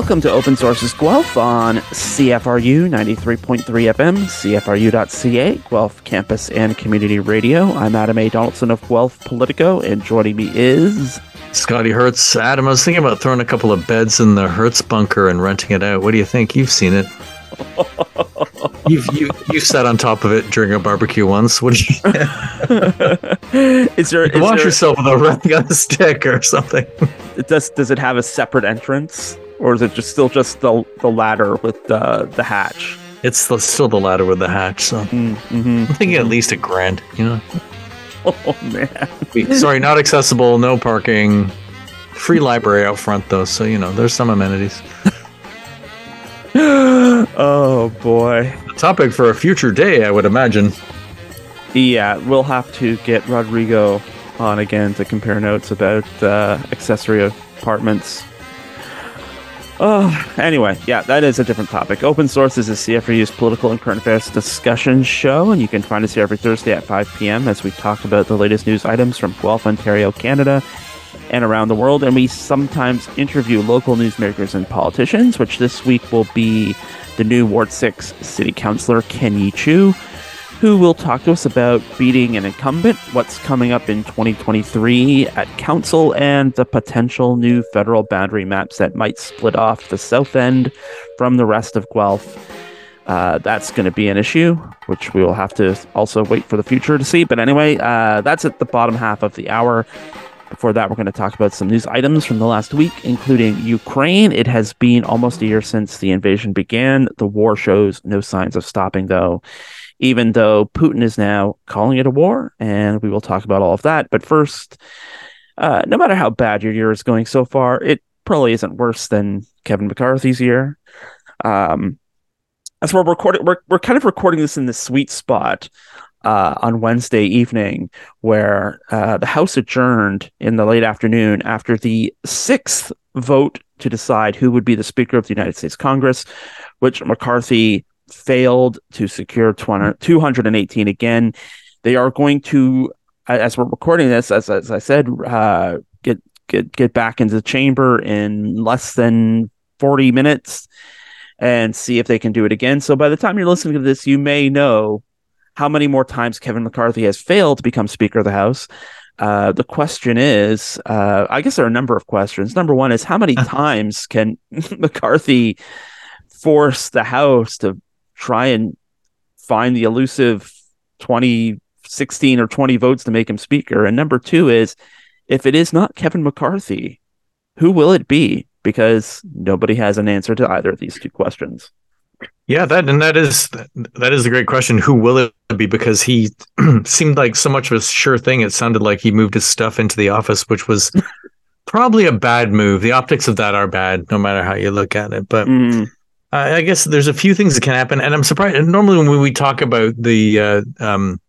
Welcome to Open Sources Guelph on CFRU 93.3 FM, CFRU.ca, Guelph Campus and Community Radio. I'm Adam A. Donaldson of Guelph Politico, and joining me is. Scotty Hertz. Adam, I was thinking about throwing a couple of beds in the Hertz bunker and renting it out. What do you think? You've seen it. You've you you sat on top of it during a barbecue once. What you? is there? You is wash there- yourself with a running on a stick or something. It does does it have a separate entrance, or is it just still just the the ladder with the the hatch? It's the, still the ladder with the hatch. So Mm-hmm. I'm thinking at least a grand. You know. Oh man. Sorry, not accessible. No parking. Free library out front though, so you know there's some amenities. oh boy. A topic for a future day, I would imagine. Yeah, we'll have to get Rodrigo on again to compare notes about uh, accessory apartments. Oh, anyway, yeah, that is a different topic. Open Source is a CFRU's political and current affairs discussion show, and you can find us here every Thursday at 5 p.m. as we talk about the latest news items from Guelph, Ontario, Canada, and around the world. And we sometimes interview local newsmakers and politicians, which this week will be the new Ward 6 City Councillor Ken Yee Chew, who will talk to us about beating an incumbent, what's coming up in 2023 at council, and the potential new federal boundary maps that might split off the south end from the rest of Guelph. Uh, that's going to be an issue, which we will have to also wait for the future to see. But anyway, uh, that's at the bottom half of the hour. Before that, we're going to talk about some news items from the last week, including Ukraine. It has been almost a year since the invasion began. The war shows no signs of stopping, though, even though Putin is now calling it a war. And we will talk about all of that. But first, uh, no matter how bad your year is going so far, it probably isn't worse than Kevin McCarthy's year. Um, as we're recording, we're, we're kind of recording this in the sweet spot uh, on Wednesday evening, where uh, the House adjourned in the late afternoon after the sixth vote to decide who would be the Speaker of the United States Congress, which McCarthy failed to secure 20, 218 again. They are going to, as we're recording this, as, as I said, uh, get get get back into the chamber in less than 40 minutes and see if they can do it again. So by the time you're listening to this, you may know how many more times Kevin McCarthy has failed to become Speaker of the House. Uh, the question is, uh, I guess there are a number of questions. Number one is how many times can McCarthy force the House to try and find the elusive 20, 16 or 20 votes to make him Speaker? And number two is, if it is not Kevin McCarthy, who will it be? Because nobody has an answer to either of these two questions. Yeah, that and that is that is a great question. Who will it be? Because he seemed like so much of a sure thing. It sounded like he moved his stuff into the office, which was probably a bad move. The optics of that are bad, no matter how you look at it. But Mm, I I guess there's a few things that can happen, and I'm surprised. And normally, when we talk about the uh, um,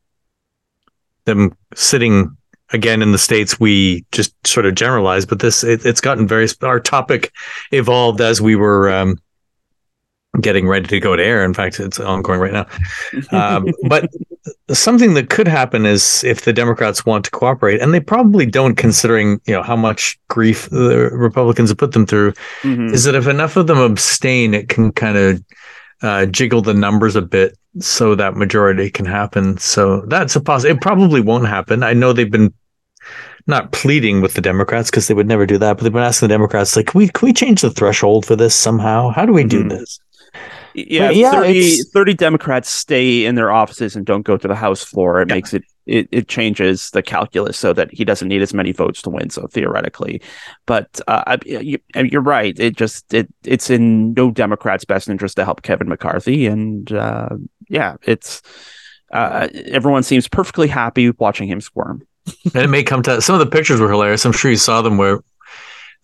them sitting again in the states, we just sort of generalize. But this, it, it's gotten very. Our topic evolved as we were um, getting ready to go to air. In fact, it's ongoing right now. Um, but something that could happen is if the Democrats want to cooperate, and they probably don't, considering you know how much grief the Republicans have put them through mhm. is that if enough of them abstain, it can kind of uh, jiggle the numbers a bit so that majority can happen. So that's a possibility. It probably won't happen. I know they've been not pleading with the Democrats because they would never do that, but they've been asking the Democrats, like, can we, can we change the threshold for this somehow? How do we do Mhm. this? Yeah, But yeah, 30, 30 Democrats stay in their offices and don't go to the House floor. It Yeah. makes it, it it changes the calculus so that he doesn't need as many votes to win. So theoretically, but uh, you, you're right. It just it it's in no Democrat's best interest to help Kevin McCarthy, and uh, yeah, it's uh, everyone seems perfectly happy watching him squirm. and it may come to some of the pictures were hilarious. I'm sure you saw them where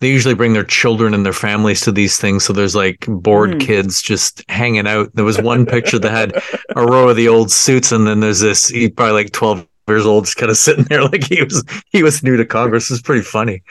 they usually bring their children and their families to these things. So there's like bored Mm. kids just hanging out. There was one picture that had a row of the old suits, and then there's this he probably like 12 years old, just kind of sitting there like he was he was new to Congress. It's pretty funny.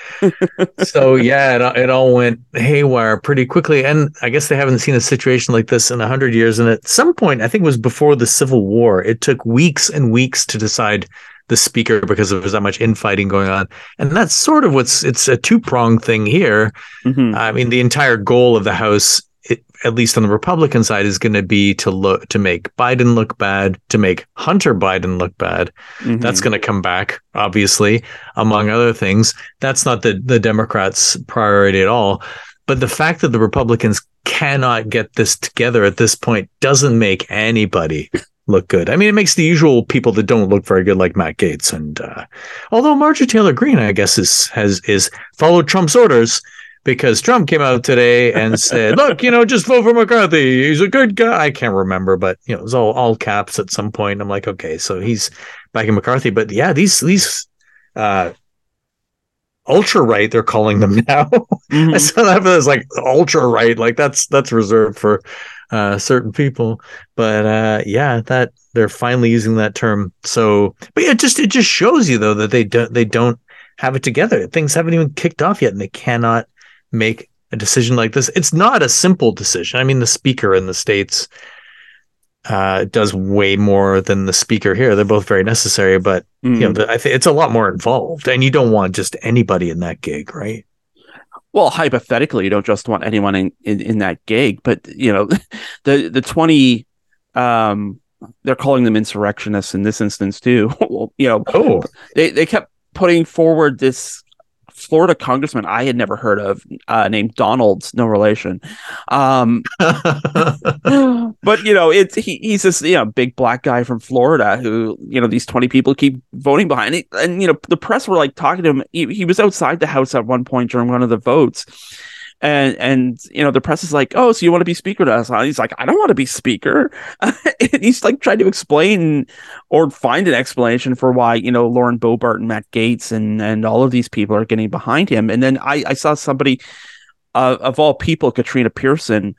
so yeah, it, it all went haywire pretty quickly, and I guess they haven't seen a situation like this in a hundred years. And at some point, I think it was before the Civil War, it took weeks and weeks to decide the speaker because there's that much infighting going on. And that's sort of what's it's a two pronged thing here. Mm-hmm. I mean, the entire goal of the House, it, at least on the Republican side, is going to be to look to make Biden look bad, to make Hunter Biden look bad. Mm-hmm. That's going to come back, obviously, among other things. That's not the the Democrats' priority at all. But the fact that the Republicans cannot get this together at this point doesn't make anybody look good. I mean, it makes the usual people that don't look very good, like Matt Gaetz, and uh, although Marjorie Taylor Greene, I guess, is has is followed Trump's orders because Trump came out today and said, "Look, you know, just vote for McCarthy. He's a good guy." I can't remember, but you know, it was all all caps at some point. I'm like, okay, so he's backing McCarthy, but yeah, these these uh, ultra right they're calling them now mm-hmm. i saw that as like ultra right like that's that's reserved for uh, certain people. But uh, yeah, that they're finally using that term. So, but yeah, it just it just shows you though that they don't they don't have it together. Things haven't even kicked off yet, and they cannot make a decision like this. It's not a simple decision. I mean, the speaker in the states uh, does way more than the speaker here. They're both very necessary, but mm. you know, mm. the, I think it's a lot more involved, and you don't want just anybody in that gig, right? Well hypothetically you don't just want anyone in, in, in that gig but you know the the 20 um they're calling them insurrectionists in this instance too well, you know oh. they, they kept putting forward this Florida congressman I had never heard of uh, named Donalds, no relation. Um, but you know, it's he, he's this you know big black guy from Florida who you know these twenty people keep voting behind it, and you know the press were like talking to him. He, he was outside the house at one point during one of the votes and and you know the press is like oh so you want to be speaker to us? He's like i don't want to be speaker. And he's like trying to explain or find an explanation for why you know lauren boebert and matt Gaetz and and all of these people are getting behind him. And then i i saw somebody uh, of all people katrina pearson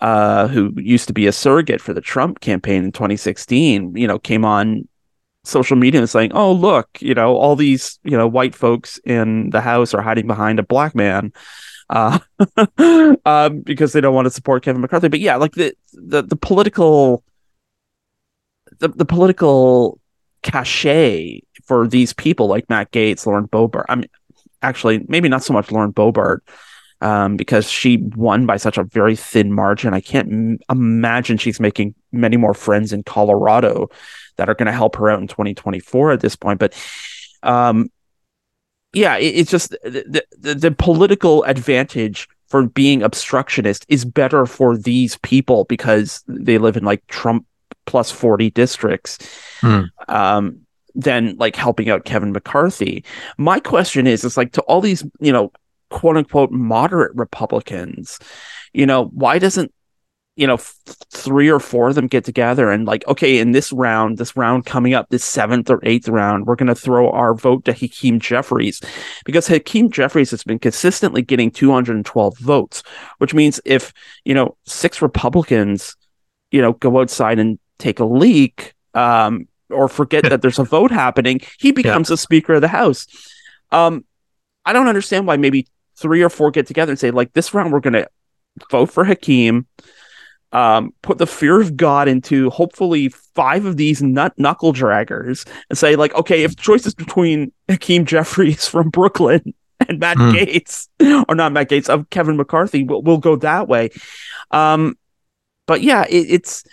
uh, who used to be a surrogate for the trump campaign in 2016 you know came on social media and saying, "Oh, look, you know, all these you know white folks in the house are hiding behind a black man." Uh, um, because they don't want to support Kevin McCarthy. But yeah, like the the, the political the, the political cachet for these people like Matt Gaetz, Lauren Boebert. I mean, actually, maybe not so much Lauren Boebert. Um, because she won by such a very thin margin. I can't m- imagine she's making many more friends in Colorado that are going to help her out in 2024 at this point. But um, yeah, it, it's just the, the, the political advantage for being obstructionist is better for these people because they live in like Trump plus 40 districts hmm. um, than like helping out Kevin McCarthy. My question is, it's like to all these, you know, quote unquote moderate Republicans, you know, why doesn't you know, f- three or four of them get together and like, okay, in this round, this round coming up, this seventh or eighth round, we're going to throw our vote to Hakeem Jeffries because Hakeem Jeffries has been consistently getting 212 votes, which means if, you know, six Republicans, you know, go outside and take a leak, um, or forget that there's a vote happening, he becomes yeah. the Speaker of the House. Um, I don't understand why maybe three or four get together and say, like, this round we're going to vote for Hakeem um, put the fear of God into hopefully five of these nut knuckle draggers and say, like, okay, if the choices between Hakeem Jeffries from Brooklyn and Matt mm. Gaetz, or not Matt Gaetz, of Kevin McCarthy, we'll, we'll go that way. Um, but yeah, it, it's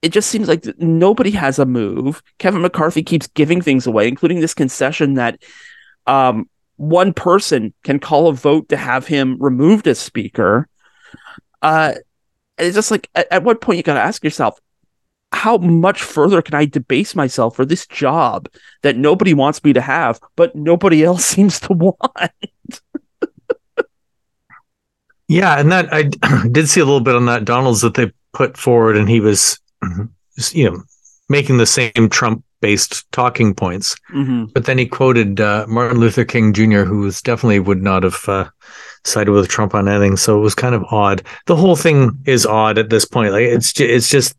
it just seems like nobody has a move. Kevin McCarthy keeps giving things away, including this concession that um, one person can call a vote to have him removed as speaker. Uh, it's just like at, at what point you got to ask yourself how much further can I debase myself for this job that nobody wants me to have, but nobody else seems to want? yeah, and that I did see a little bit on that Donalds that they put forward, and he was, you know, making the same Trump based talking points. Mm-hmm. But then he quoted uh, Martin Luther King Jr., who was definitely would not have uh, sided with Trump on anything. So it was kind of odd. The whole thing is odd at this point. Like it's just, it's just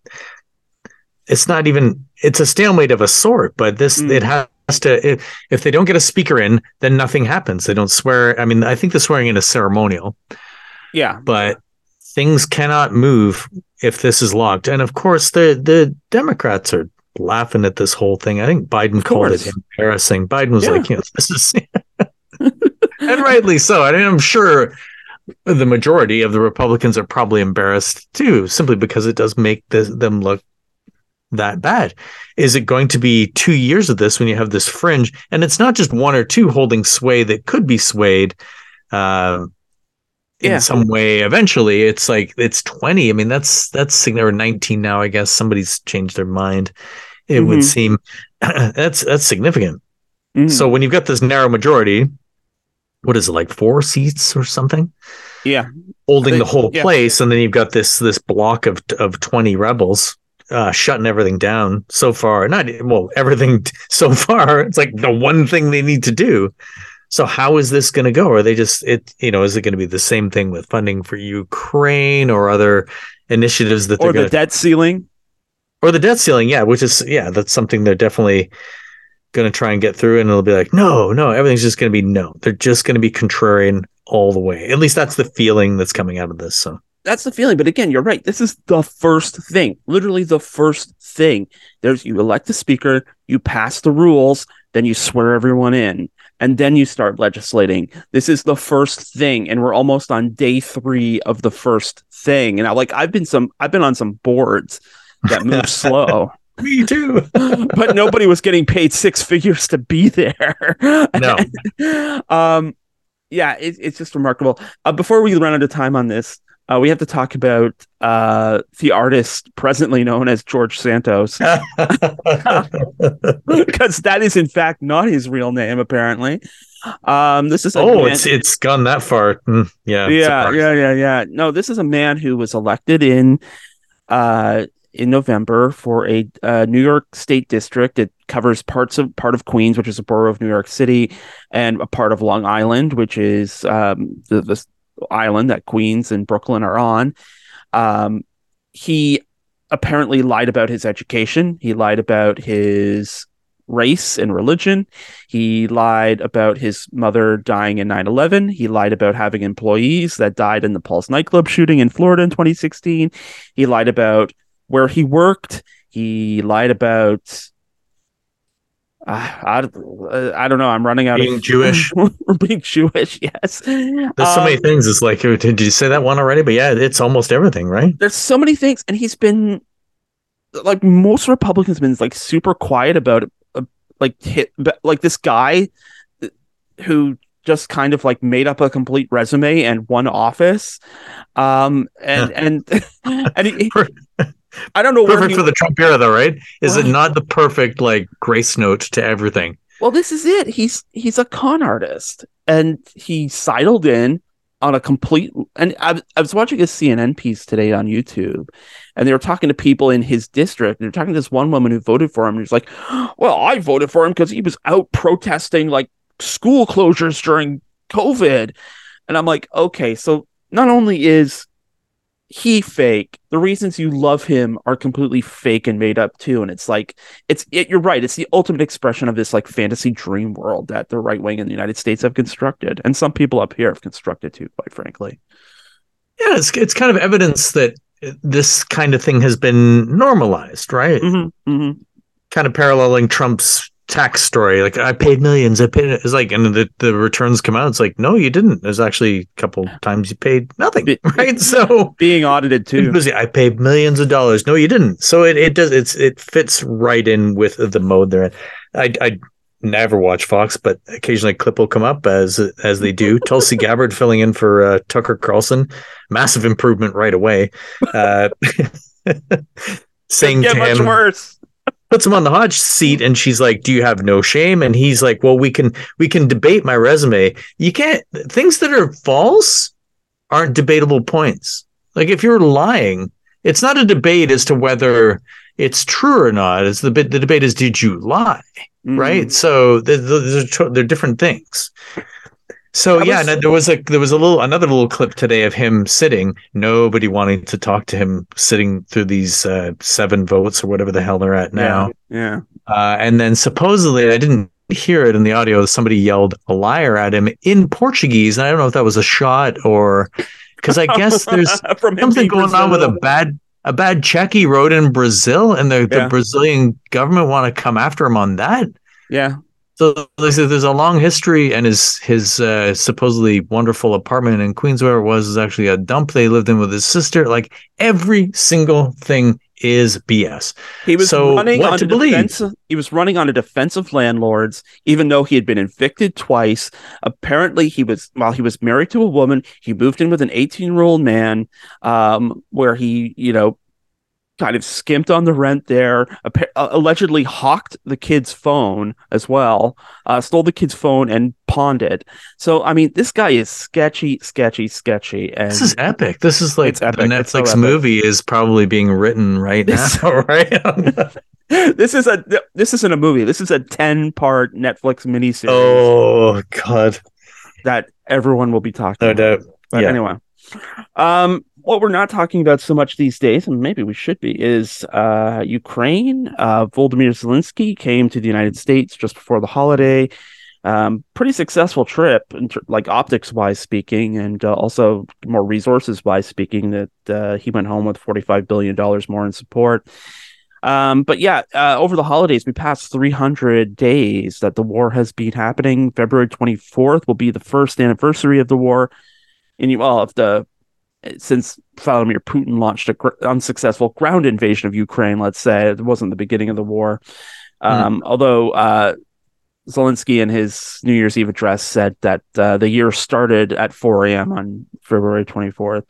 it's not even it's a stalemate of a sort. But this mm. it has to if, if they don't get a speaker in, then nothing happens. They don't swear. I mean, I think the swearing in is ceremonial. Yeah, but things cannot move if this is locked. And of course, the the Democrats are laughing at this whole thing. I think Biden called it embarrassing. Biden was yeah. like, you know, this is, and rightly so. I mean, I'm sure the majority of the Republicans are probably embarrassed too, simply because it does make this, them look that bad. Is it going to be two years of this when you have this fringe? And it's not just one or two holding sway that could be swayed. Uh, in yeah. some way eventually it's like it's 20 i mean that's that's or 19 now i guess somebody's changed their mind it mm-hmm. would seem that's that's significant mm-hmm. so when you've got this narrow majority what is it like four seats or something yeah holding think, the whole yeah. place and then you've got this this block of of 20 rebels uh, shutting everything down so far not well everything so far it's like the one thing they need to do so how is this going to go? Are they just it? You know, is it going to be the same thing with funding for Ukraine or other initiatives that or the gonna, debt ceiling, or the debt ceiling? Yeah, which is yeah, that's something they're definitely going to try and get through, and it'll be like no, no, everything's just going to be no. They're just going to be contrarian all the way. At least that's the feeling that's coming out of this. So that's the feeling. But again, you're right. This is the first thing, literally the first thing. There's you elect the speaker, you pass the rules, then you swear everyone in and then you start legislating. This is the first thing, and we're almost on day three of the first thing. And I like I've been some I've been on some boards that move slow. Me too. but nobody was getting paid six figures to be there. No. um, yeah, it, it's just remarkable. Uh, before we run out of time on this, uh, we have to talk about uh, the artist presently known as George Santos, because that is in fact not his real name. Apparently, um, this is oh, man- it's it's gone that far. Mm, yeah, yeah, yeah, yeah, yeah. No, this is a man who was elected in uh, in November for a uh, New York State district. It covers parts of part of Queens, which is a borough of New York City, and a part of Long Island, which is um, the, the island that Queens and Brooklyn are on. Um, he apparently lied about his education. He lied about his race and religion. He lied about his mother dying in 9 11. He lied about having employees that died in the Pulse nightclub shooting in Florida in 2016. He lied about where he worked. He lied about uh, I, I don't know. I'm running out being of Jewish. being Jewish, yes. There's so many um, things. It's like, did you say that one already? But yeah, it's almost everything, right? There's so many things, and he's been like most Republicans been like super quiet about it. Uh, like hit, like this guy who just kind of like made up a complete resume and one office, um, and and and he, I don't know. Perfect for the Trump era, though, right? Is it not the perfect like grace note to everything? Well, this is it. He's he's a con artist, and he sidled in on a complete. And I, I was watching a CNN piece today on YouTube, and they were talking to people in his district. And they're talking to this one woman who voted for him. And he's like, "Well, I voted for him because he was out protesting like school closures during COVID." And I'm like, okay, so not only is he fake. The reasons you love him are completely fake and made up too and it's like it's it, you're right it's the ultimate expression of this like fantasy dream world that the right wing in the united states have constructed and some people up here have constructed too quite frankly. Yeah it's, it's kind of evidence that this kind of thing has been normalized right? Mm-hmm, mm-hmm. kind of paralleling trump's tax story. Like I paid millions. I paid it's like and the, the returns come out. It's like, no, you didn't. There's actually a couple times you paid nothing. Right. So being audited too. Was, I paid millions of dollars. No, you didn't. So it, it does it's it fits right in with the mode they're in. I I never watch Fox, but occasionally a clip will come up as as they do. Tulsi Gabbard filling in for uh, Tucker Carlson. Massive improvement right away. Uh, saying to him, worse puts him on the Hodge seat and she's like do you have no shame? And he's like well we can we can debate my resume. You can't things that are false aren't debatable points. Like if you're lying it's not a debate as to whether it's true or not. It's the bit the debate is did you lie? Mm-hmm. right? So they're, they're, they're different things so yeah, was, there was a there was a little another little clip today of him sitting, nobody wanting to talk to him, sitting through these uh, seven votes or whatever the hell they're at now. Yeah. yeah. Uh, and then supposedly, I didn't hear it in the audio. Somebody yelled a liar at him in Portuguese, and I don't know if that was a shot or because I guess there's something going on with a bad a bad check he wrote in Brazil, and the, Yeah. the Brazilian government want to come after him on that. Yeah. So they said there's a long history, and his his uh, supposedly wonderful apartment in Queens, where it was, is actually a dump they lived in with his sister. Like every single thing is BS. He was So, running on to a believe? defense. He was running on a defense of landlords, even though he had been evicted twice. Apparently, he was while he was married to a woman. He moved in with an 18 year old man, um, where he, you know, kind of skimped on the rent there. Uh, allegedly hawked the kid's phone as well. Uh, stole the kid's phone and pawned it. So, I mean, this guy is sketchy, sketchy, sketchy. And This is epic. This is like the It's so Netflix movie is probably being written right This- now, right? this is a this isn't a movie. This is a 10 part Netflix miniseries. oh God, that everyone will be talking no about. doubt. But yeah. anyway, um, what we're not talking about so much these days, and maybe we should be, is uh, Ukraine. Uh, Volodymyr Zelensky came to the United States just before the holiday. Um, pretty successful trip, like optics wise speaking, and uh, also more resources wise speaking. That uh, he went home with forty five billion dollars more in support. Um, but yeah, uh, over the holidays, we passed 300 days that the war has been happening. February 24th will be the first anniversary of the war. And you, well, if the since Vladimir Putin launched a gr- unsuccessful ground invasion of Ukraine, let's say it wasn't the beginning of the war. Um, Although uh, Zelensky in his New Year's Eve address said that uh, the year started at 4 a.m. on February 24th.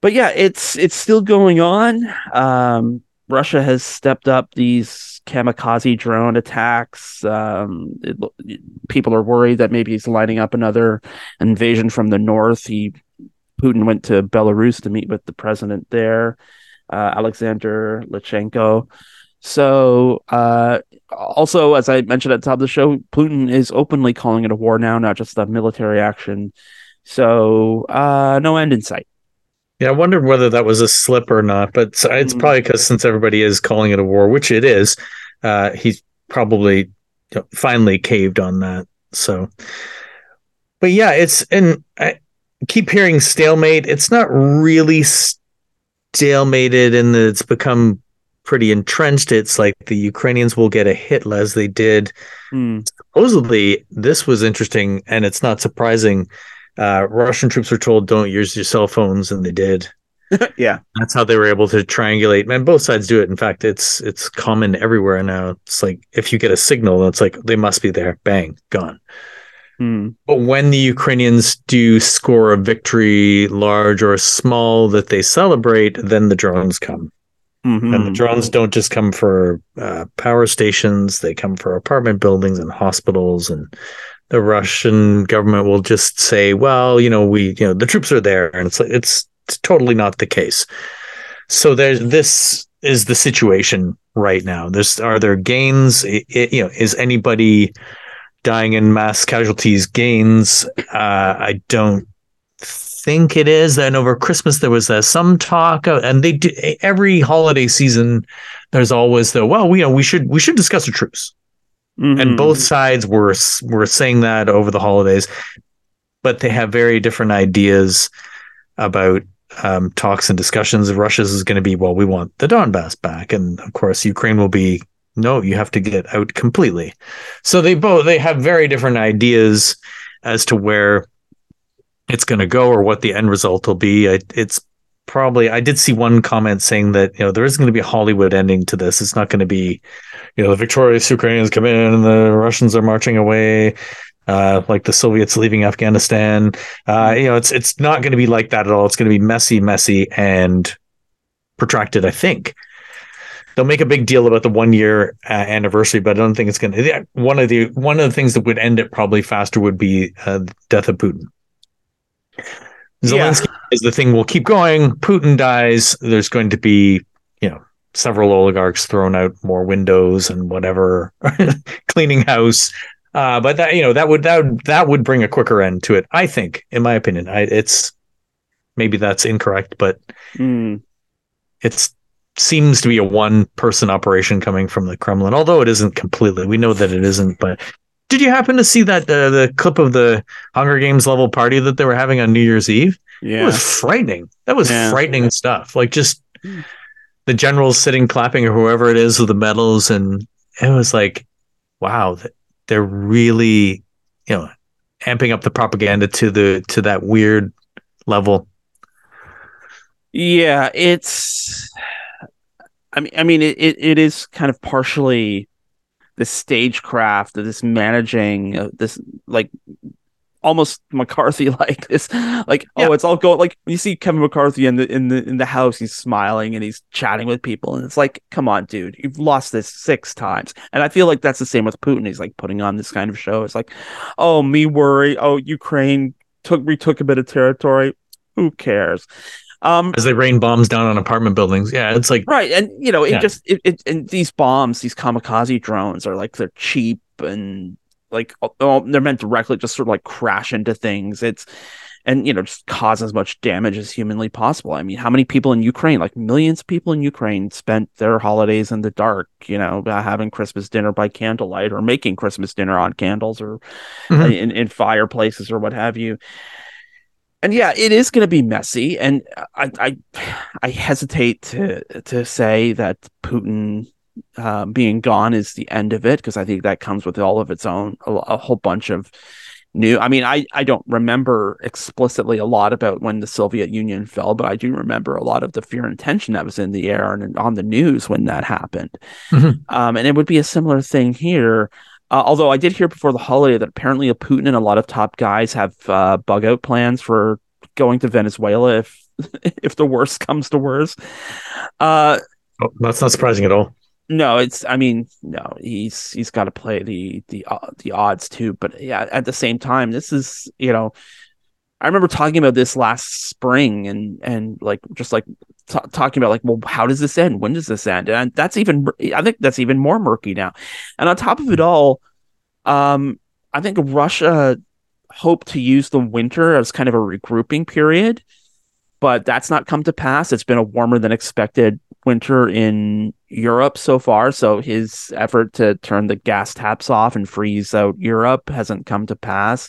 But yeah, it's it's still going on. Um, Russia has stepped up these kamikaze drone attacks. Um, it, people are worried that maybe he's lining up another invasion from the north. He Putin went to Belarus to meet with the president there, uh, Alexander Lukashenko. So, uh, also, as I mentioned at the top of the show, Putin is openly calling it a war now, not just a military action. So, uh, no end in sight. Yeah, I wondered whether that was a slip or not, but it's it's Mm. probably because since everybody is calling it a war, which it is, uh, he's probably finally caved on that. So, but yeah, it's and I keep hearing stalemate. It's not really stalemated, that it's become pretty entrenched. It's like the Ukrainians will get a hit as they did Hmm. supposedly this was interesting and it's not surprising uh, russian troops were told don't use your cell phones and they did yeah. that's how they were able to triangulate and both sides do it in fact it's it's common everywhere now it's like if you get a signal it's like they must be there bang gone Hmm. but when the ukrainians do score a victory large or small that they celebrate then the drones come Mhm. and the drones don't just come for uh, power stations; they come for apartment buildings and hospitals. And the Russian government will just say, "Well, you know, we, you know, the troops are there," and it's it's, it's totally not the case. So there's this is the situation right now. There's are there gains? I- I- you know, is anybody dying in mass casualties gains? Uh, I don't think it is. Then over Christmas there was uh, some talk, uh, and they do every holiday season. There's always the well, we you know we should we should discuss a truce, Mhm. and both sides were were saying that over the holidays, but they have very different ideas about um, talks and discussions. Russia's is going to be well, we want the Donbass back, and of course Ukraine will be no, you have to get out completely. So they both they have very different ideas as to where it's going to go or what the end result will be. I, it's probably I did see one comment saying that you know there isn't going to be a Hollywood ending to this. It's not going to be you know the victorious Ukrainians come in and the Russians are marching away. Uh, like the Soviets leaving Afghanistan, uh, you know, it's it's not going to be like that at all. It's going to be messy, messy, and protracted. I think they'll make a big deal about the one year uh, anniversary, but I don't think it's going to. One of the one of the things that would end it probably faster would be uh, the death of Putin. Zelensky is the thing will keep going. Putin dies. There's going to be, you know, several oligarchs thrown out more windows and whatever, cleaning house. Uh, but that you know that would that would, that would bring a quicker end to it. I think, in my opinion, I, it's maybe that's incorrect, but Hmm. it's seems to be a one person operation coming from the Kremlin, although it isn't completely. We know that it isn't, but did you happen to see that uh, the clip of the Hunger Games level party that they were having on New Year's Eve? Yeah. It was frightening. That was Yeah. frightening stuff. Like just the generals sitting clapping or whoever it is with the medals, and it was like, wow, they're really, you know, amping up the propaganda to the to that weird level. Yeah, it's. I mean, I mean, it, it, it is kind of partially this stagecraft, of this managing, uh, this like almost McCarthy like this. Like, oh, yeah. oh, it's all going like you see Kevin McCarthy in the in the in the house, he's smiling and he's chatting with people, and it's like, come on, dude, you've lost this six times. And I feel like that's the same with Putin. He's like putting on this kind of show. It's like, oh, me worry. Oh, Ukraine took retook a bit of territory. Who cares? Um, As they rain bombs down on apartment buildings. Yeah, it's like right, and you know, it yeah. just it, it and these bombs, these kamikaze drones are like they're cheap and like oh, they're meant directly just sort of like crash into things. It's and you know just cause as much damage as humanly possible. I mean, how many people in Ukraine, like millions of people in Ukraine, spent their holidays in the dark, you know, having Christmas dinner by candlelight or making Christmas dinner on candles or mm-hmm. in, in fireplaces or what have you. And yeah, it is going to be messy, and I, I, I hesitate to to say that Putin uh, being gone is the end of it because I think that comes with all of its own a, a, whole bunch of new. I mean, I I don't remember explicitly a lot about when the Soviet Union fell, but I do remember a lot of the fear and tension that was in the air and on the news when that happened. Mm-hmm. Um, and it would be a similar thing here. Uh, although I did hear before the holiday that apparently Putin and a lot of top guys have uh, bug out plans for going to Venezuela if if the worst comes to worst. Uh, oh, that's not surprising at all. No, it's. I mean, no, he's he's got to play the the uh, the odds too. But yeah, at the same time, this is you know, I remember talking about this last spring and and like just like t- talking about like, well, how does this end? When does this end? And that's even. I think that's even more murky now. And on top of it all, um, I think Russia hoped to use the winter as kind of a regrouping period, but that's not come to pass. It's been a warmer than expected winter in Europe so far. So his effort to turn the gas taps off and freeze out Europe hasn't come to pass.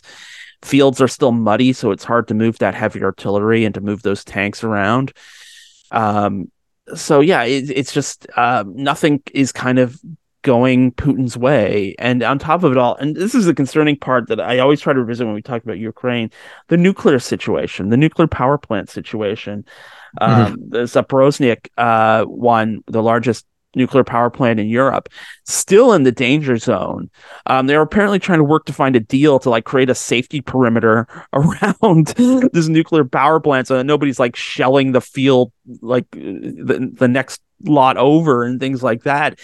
Fields are still muddy, so it's hard to move that heavy artillery and to move those tanks around. Um, so yeah, it, it's just uh, nothing is kind of going Putin's way. And on top of it all, and this is the concerning part that I always try to revisit when we talk about Ukraine, the nuclear situation, the nuclear power plant situation. Mm-hmm. Um, the Zaporozhye uh, one, the largest nuclear power plant in Europe, still in the danger zone. Um, they're apparently trying to work to find a deal to like create a safety perimeter around this nuclear power plant so that nobody's like shelling the field like the, the next lot over and things like that.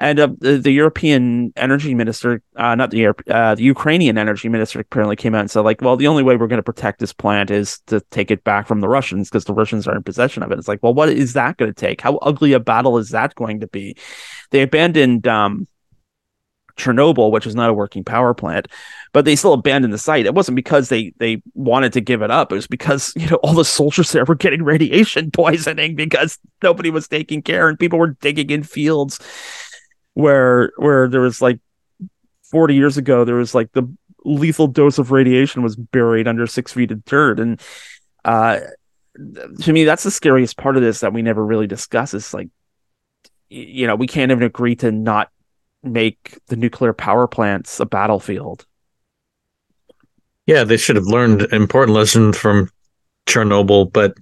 And uh, the, the, European energy minister, uh, not the uh, the Ukrainian energy minister, apparently came out and said, like, well, the only way we're going to protect this plant is to take it back from the Russians because the Russians are in possession of it. It's like, well, what is that going to take? How ugly a battle is that going to be? They abandoned um, Chernobyl, which is not a working power plant, but they still abandoned the site. It wasn't because they they wanted to give it up. It was because you know all the soldiers there were getting radiation poisoning because nobody was taking care and people were digging in fields where where there was like 40 years ago there was like the lethal dose of radiation was buried under six feet of dirt. And uh to me that's the scariest part of this that we never really discuss is like you know we can't even agree to not make the nuclear power plants a battlefield. Yeah they should have learned important lesson from chernobyl but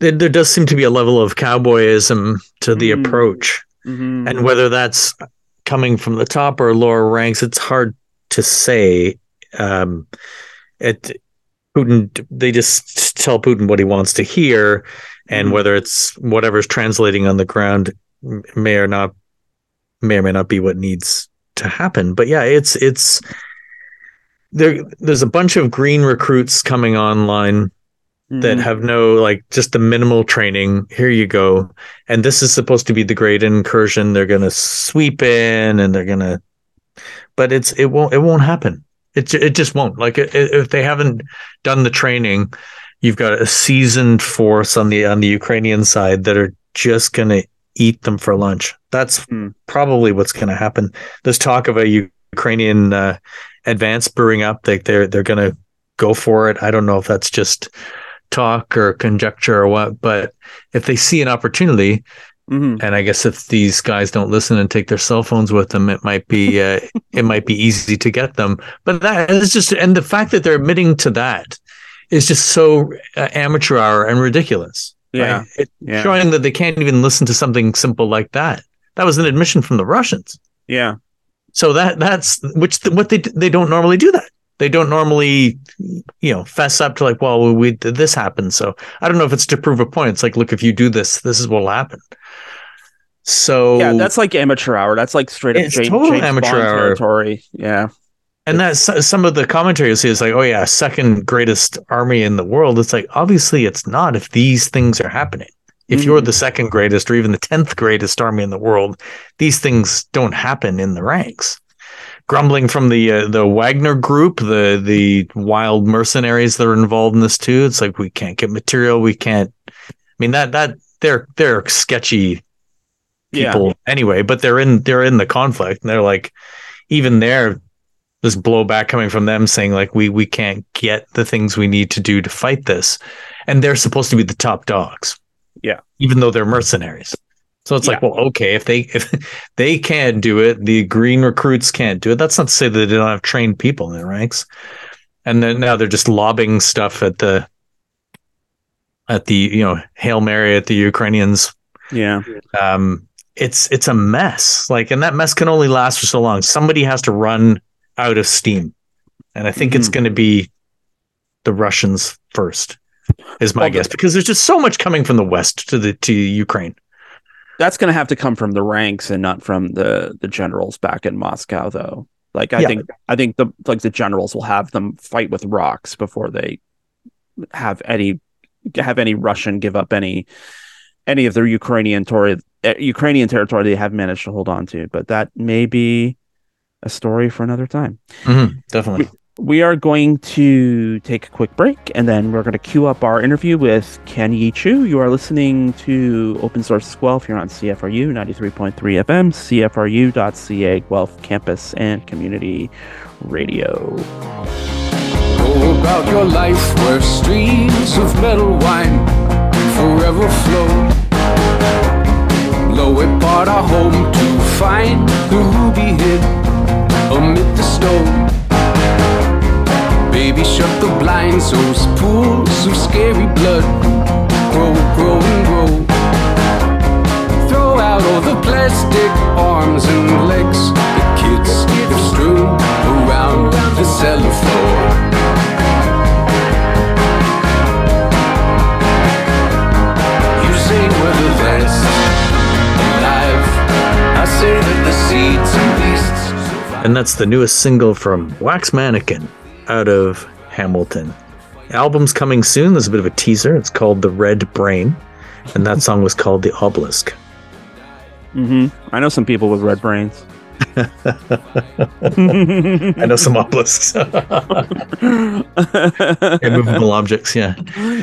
there, there does seem to be a level of cowboyism to the mm. approach Mm-hmm. And whether that's coming from the top or lower ranks, it's hard to say. Um, it Putin, they just tell Putin what he wants to hear, and mm-hmm. whether it's whatever's translating on the ground may or not may or may not be what needs to happen. But yeah, it's it's there. There's a bunch of green recruits coming online mm-hmm. that have no like just the minimal training. Here you go. And this is supposed to be the great incursion. They're gonna sweep in and they're gonna but it's it won't it won't happen. It it just won't. Like if they haven't done the training, you've got a seasoned force on the on the Ukrainian side that are just gonna eat them for lunch. That's mm. probably what's going to happen. There's talk of a Ukrainian uh, advance brewing up. Like they're they're going to go for it. I don't know if that's just talk or conjecture or what, but if they see an opportunity, Mhm. and I guess if these guys don't listen and take their cell phones with them, it might be uh, it might be easy to get them. But that is just, and the fact that they're admitting to that is just so uh, amateur hour and ridiculous. Yeah. right? It- Yeah. showing that they can't even listen to something simple like that. That was an admission from the Russians. Yeah. So that that's which what they they don't normally do that. They don't normally, you know, fess up to like, well, we this happened So I don't know if it's to prove a point. It's like, look, if you do this, this is what'll happen. So Yeah, that's like amateur hour. That's like straight up James, total James amateur Bond hour. territory. Yeah. and that's some of the commentary you see is like, oh yeah, second greatest army in the world. It's like obviously it's not if these things are happening. If you're Mhm. the second greatest or even the tenth greatest army in the world, these things don't happen in the ranks. Grumbling from the uh, the Wagner group, the the wild mercenaries that are involved in this too. It's like we can't get material. We can't. I mean that that they're they're sketchy Yeah. people anyway, but they're in they're in the conflict and they're like even there this blowback coming from them saying like we we can't get the things we need to do to fight this and they're supposed to be the top dogs Yeah. even though they're mercenaries so it's like well okay if they if they can't do it the green recruits can't do it. That's not to say that they don't have trained people in their ranks. And then now they're just lobbing stuff at the at the you know hail mary at the ukrainians. Yeah. um it's it's a mess. Like and that mess can only last for so long. Somebody has to run out of steam. And i think it's Mhm. going to be the russians first is my Well, guess because there's just so much coming from the west to the to ukraine That's going to have to come from the ranks and not from the the generals back in Moscow, though. Like I Yeah. think I think the like the generals will have them fight with rocks before they have any have any Russian give up any any of their Ukrainian territory uh, Ukrainian territory they have managed to hold on to. But that may be a story for another time. definitely We are going to take a quick break and then we're going to queue up our interview with Ken Yee Chew. You are listening to Open Source Guelph. You're on CFRU 93.3 FM, CFRU.ca, Guelph Campus and Community Radio. Go about your life where streams of metal wine forever flow. Blow apart our home to find the ruby hid amid the stone. Baby, shut the blinds, those pools of scary blood grow, grow, and grow. Throw out all the plastic arms and legs the kids strewn around the cellar floor. You say we're the last alive. I say that the seeds and beasts and that's the newest single from wax mannequin out of hamilton album's coming soon there's a bit of a teaser it's called the red brain and that song was called the obelisk Mm-hmm. I know some people with red brains. i know some obelisks immovable objects yeah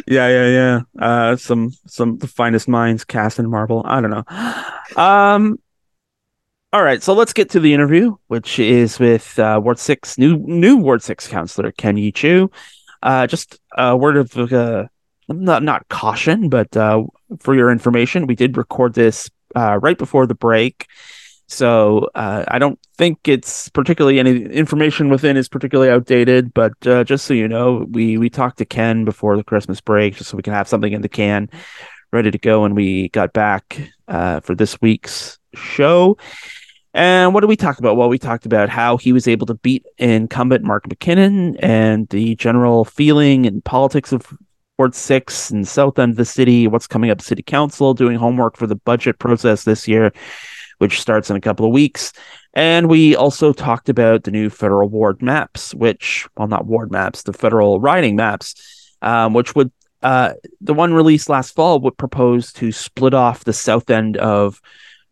yeah, yeah, yeah. Uh, some some the finest minds cast in marble. I don't know. Um. All right, so let's get to the interview, which is with uh, Ward Six new new Ward Six counselor Ken Yee Chew. Uh, just a word of uh, not not caution, but uh, for your information, we did record this uh, right before the break. So uh, I don't think it's particularly any information within is particularly outdated, but just so you know, we we talked to Ken before the Christmas break, just so we can have something in the can ready to go when we got back for this week's show. And what did we talk about? Well, we talked about how he was able to beat incumbent Mark MacKinnon and the general feeling and politics of Ward 6 and south end of the city, what's coming up city council, doing homework for the budget process this year, which starts in a couple of weeks. And we also talked about the new federal ward maps, which, well, not ward maps, the federal riding maps, um, which would, uh, the one released last fall would propose to split off the south end of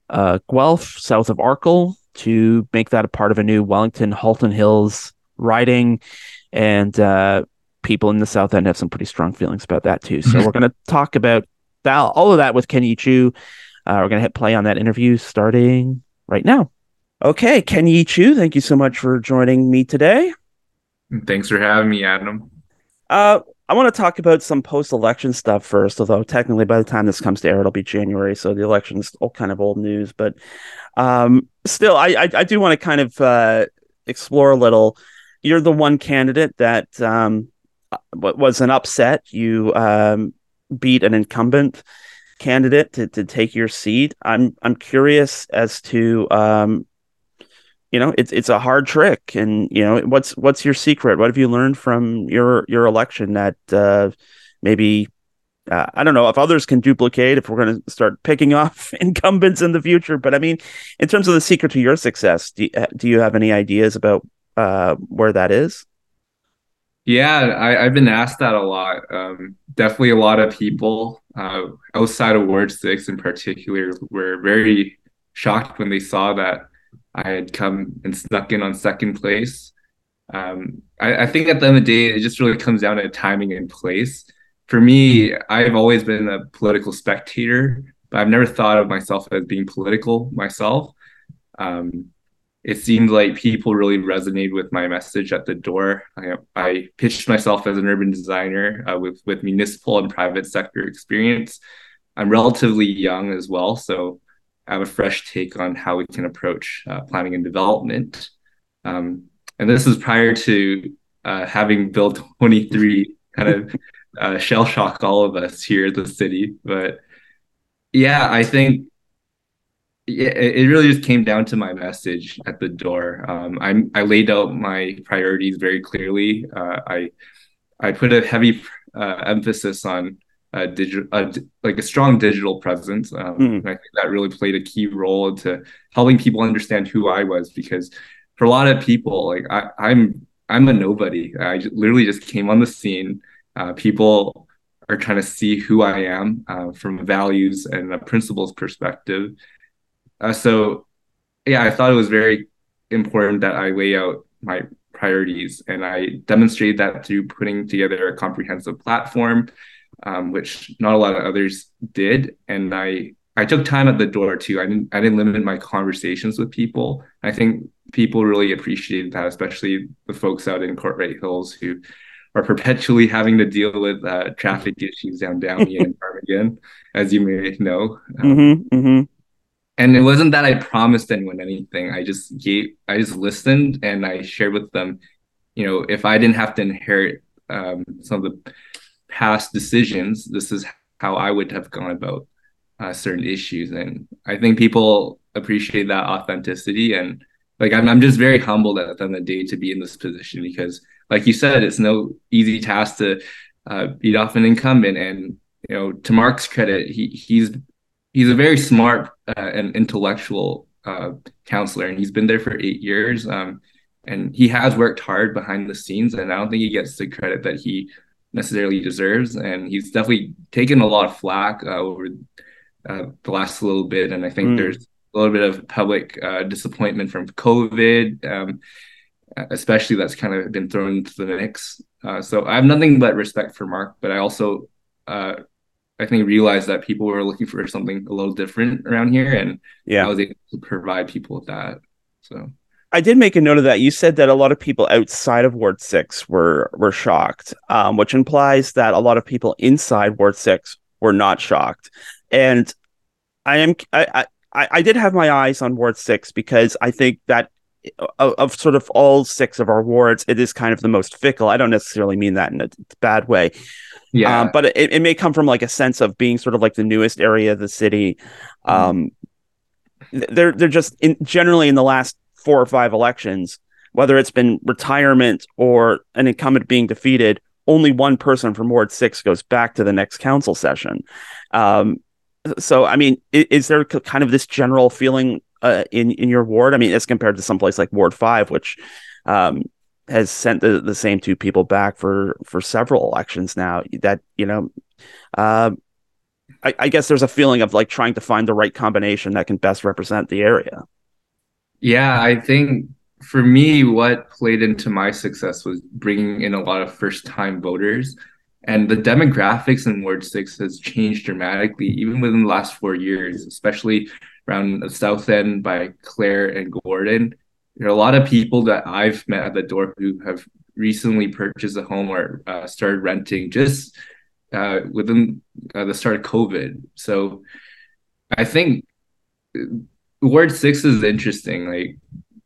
uh, Guelph, south of Arkell, to make that a part of a new Wellington Halton Hills riding. And uh, people in the south end have some pretty strong feelings about that too. So we're going to talk about that, all of that with Ken Yee Chew. Uh, we're going to hit play on that interview starting right now. Okay, Ken Yee Chew, thank you so much for joining me today. Thanks for having me, Adam. Uh, I want to talk about some post-election stuff first. Although technically, by the time this comes to air, it'll be January, so the election's all kind of old news. But um, still, I, I, I do want to kind of uh, explore a little. You're the one candidate that um, was an upset. You um, beat an incumbent candidate to, to take your seat. I'm I'm curious as to um, you know it's it's a hard trick, and you know what's what's your secret? What have you learned from your your election that uh, maybe uh, I don't know if others can duplicate if we're going to start picking off incumbents in the future. But I mean, in terms of the secret to your success, do you, do you have any ideas about uh, where that is? Yeah, I, have been asked that a lot. Um, definitely, a lot of people uh, outside of Ward Six, in particular, were very shocked when they saw that I had come and snuck in on second place. Um, I, I, think at the end of the day, it just really comes down to timing and place. For me, I've always been a political spectator, but I've never thought of myself as being political myself. Um, it seemed like people really resonated with my message at the door. I, I pitched myself as an urban designer uh, with with municipal and private sector experience. I'm relatively young as well, so have a fresh take on how we can approach uh, planning and development. Um, and this is prior to uh, having Bill 23 kind of uh, shell shock all of us here at the city. But yeah, I think it really just came down to my message at the door. Um, I I laid out my priorities very clearly. Uh, I I put a heavy uh, emphasis on uh, digital, like a strong digital presence. Um, mm. I think that really played a key role into helping people understand who I was. Because for a lot of people, like I, I'm I'm a nobody. I literally just came on the scene. Uh, people are trying to see who I am uh, from a values and a principles perspective uh, so, yeah, I thought it was very important that I lay out my priorities and I demonstrated that through putting together a comprehensive platform, um, which not a lot of others did. And I I took time at the door too. I didn't I didn't limit my conversations with people. I think people really appreciated that, especially the folks out in Kortright Hills who are perpetually having to deal with uh, traffic issues down Downey and Ptarmigan, as you may know. Um, mm-hmm, mm-hmm and it wasn't that I promised anyone anything. I just gave, I just listened and I shared with them, you know, if I didn't have to inherit um, some of the past decisions, this is how I would have gone about uh, certain issues. And I think people appreciate that authenticity. And like, I'm, I'm just very humbled at the end of the day to be in this position because, like you said, it's no easy task to uh, beat off an incumbent. And, you know, to Mark's credit, he he's he's a very smart uh, and intellectual uh, counselor, and he's been there for eight years. Um, and he has worked hard behind the scenes, and I don't think he gets the credit that he necessarily deserves. And he's definitely taken a lot of flack uh, over uh, the last little bit, and I think mm. there's a little bit of public uh, disappointment from COVID. Um, especially that's kind of been thrown into the mix. Uh, so I have nothing but respect for Mark, but I also uh, I think realized that people were looking for something a little different around here, and yeah, I was able to provide people with that. So I did make a note of that. You said that a lot of people outside of Ward Six were were shocked, um, which implies that a lot of people inside Ward Six were not shocked. And I am I I, I did have my eyes on Ward Six because I think that of, of, sort of all six of our wards, it is kind of the most fickle. I don't necessarily mean that in a bad way, yeah. Um, but it, it may come from like a sense of being sort of like the newest area of the city. Mm-hmm. Um, they're they're just in, generally in the last four or five elections, whether it's been retirement or an incumbent being defeated, only one person from Ward Six goes back to the next council session. Um, so, I mean, is, is, there kind of this general feeling uh, in in your ward? I mean, as compared to someplace like Ward Five, which um, has sent the, the same two people back for for several elections now. That you know, uh, I, I guess there's a feeling of like trying to find the right combination that can best represent the area. Yeah, I think for me, what played into my success was bringing in a lot of first time voters. And the demographics in Ward 6 has changed dramatically, even within the last four years, especially around the South End by Clair and Gordon there are a lot of people that I've met at the door who have recently purchased a home or uh, started renting just uh, within uh, the start of COVID. So I think Ward Six is interesting. Like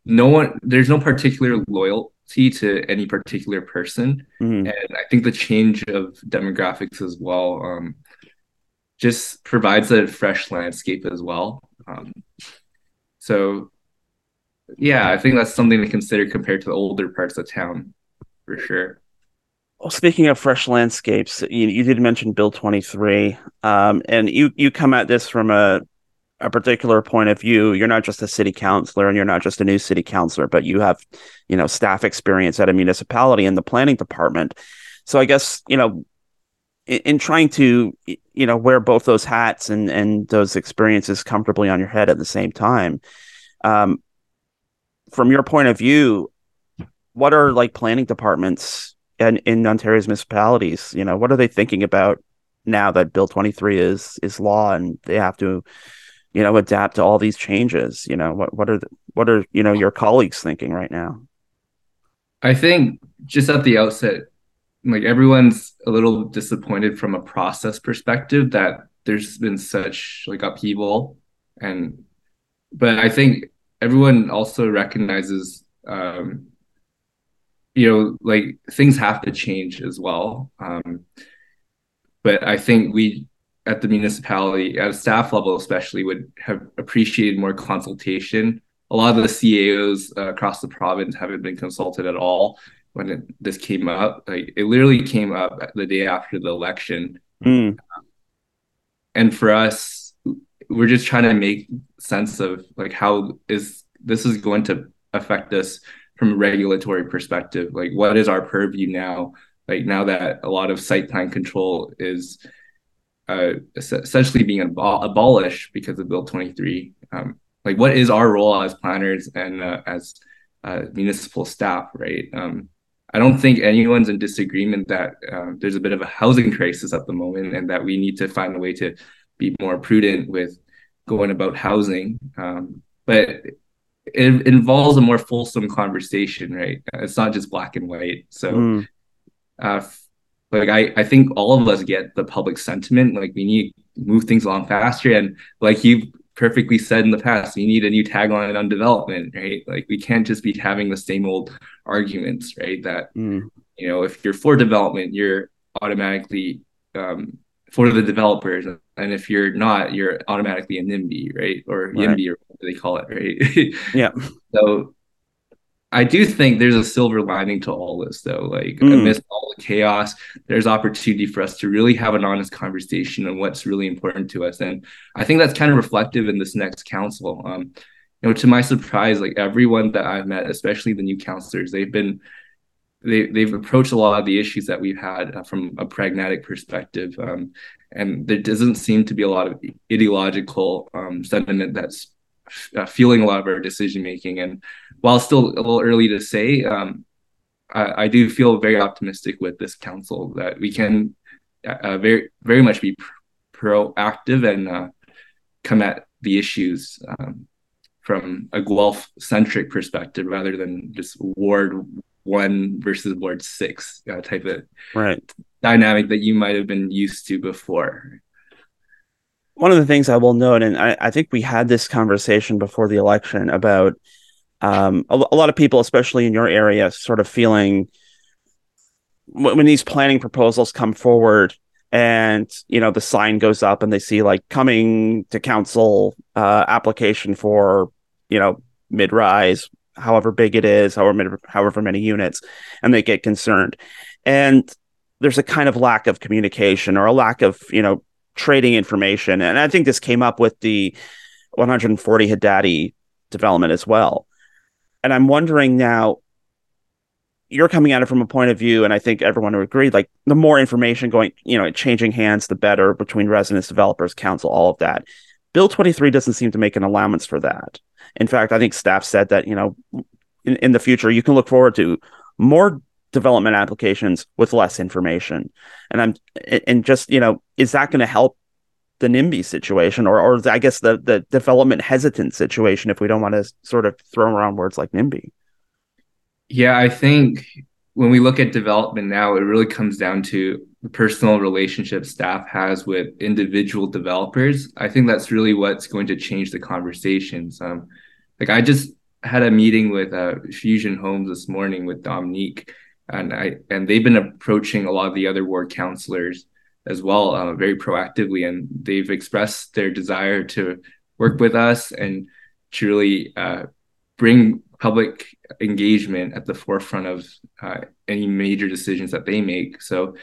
no one, there's no particular loyalty to any particular person, Mhm. and I think the change of demographics as well um, just provides a fresh landscape as well. Um, so yeah, I think that's something to consider compared to the older parts of town, for sure. Well, speaking of fresh landscapes, you, you did mention Bill 23, um, and you, you come at this from a, a particular point of view. You're not just a city councilor and you're not just a new city councilor, but you have, you know, staff experience at a municipality in the planning department. So I guess, you know, in, in trying to, you know, wear both those hats and, and those experiences comfortably on your head at the same time, um, from your point of view, what are like planning departments and in Ontario's municipalities, you know, what are they thinking about now that Bill 23 is is law and they have to, you know, adapt to all these changes? You know, what what are the, what are you know your colleagues thinking right now? I think just at the outset, like everyone's a little disappointed from a process perspective that there's been such like upheaval and but I think everyone also recognizes um you know like things have to change as well um but I think we at the municipality at a staff level especially would have appreciated more consultation a lot of the CAOs uh, across the province haven't been consulted at all when it, this came up. Like it literally came up the day after the election, Mm, and for us, we're just trying to make sense of like how is this is going to affect us from a regulatory perspective. Like what is our purview now? Like now that a lot of site plan control is uh, essentially being abol- abolished because of Bill 23. Um, like what is our role as planners and uh, as uh, municipal staff, right? Um, I don't think anyone's in disagreement that uh, there's a bit of a housing crisis at the moment and that we need to find a way to be more prudent with going about housing. Um, but it involves a more fulsome conversation, right? It's not just black and white. So, mm, uh, like I, I think all of us get the public sentiment. Like we need to move things along faster, and like you perfectly said in the past, we need a new tagline on development, right? Like we can't just be having the same old arguments, right? That mm, you know, if you're for development, you're automatically um, for the developers, and if you're not, you're automatically a NIMBY, right? Or Right. YIMBY, or what they call it, right? yeah. so I do think there's a silver lining to all this, though. Like Mm. amidst all the chaos, there's opportunity for us to really have an honest conversation on what's really important to us, and I think that's kind of reflective in this next council. Um, you know, to my surprise, like everyone that I've met, especially the new councilors, they've been they they've approached a lot of the issues that we've had uh, from a pragmatic perspective, um, and there doesn't seem to be a lot of ideological um, sentiment that's uh, fueling a lot of our decision making. And while still a little early to say, um, I, I do feel very optimistic with this council that we can uh, very very much be pr- proactive and uh, come at the issues um, from a Guelph centric perspective rather than just Ward one versus Ward six uh, type of Right. dynamic that you might have been used to before. one of the things I will note, and I, I think we had this conversation before the election about um, a, a lot of people, especially in your area, sort of feeling when, when these planning proposals come forward and you know the sign goes up and they see like coming to council uh, application for you know mid rise however big it is however however many units and they get concerned and there's a kind of lack of communication or a lack of you know trading information. And I think this came up with the 140 Haddadi development as well. And I'm wondering now, you're coming at it from a point of view, and I think everyone would agree, like the more information going, you know, changing hands, the better between residents, developers, council, all of that. Bill 23 doesn't seem to make an allowance for that. In fact, I think staff said that, you know, in, in the future, you can look forward to more development applications with less information. And I'm and just, you know, is that going to help the NIMBY situation or or I guess the the development hesitant situation if we don't want to sort of throw around words like NIMBY? Yeah, I think when we look at development now, it really comes down to the personal relationship staff has with individual developers. I think that's really what's going to change the conversations. Um, like I just had a meeting with uh, Fusion Homes this morning with Dominique, and I and they've been approaching a lot of the other ward councilors as well, uh, very proactively, and they've expressed their desire to work with us and truly uh, bring public engagement at the forefront of uh, any major decisions that they make. So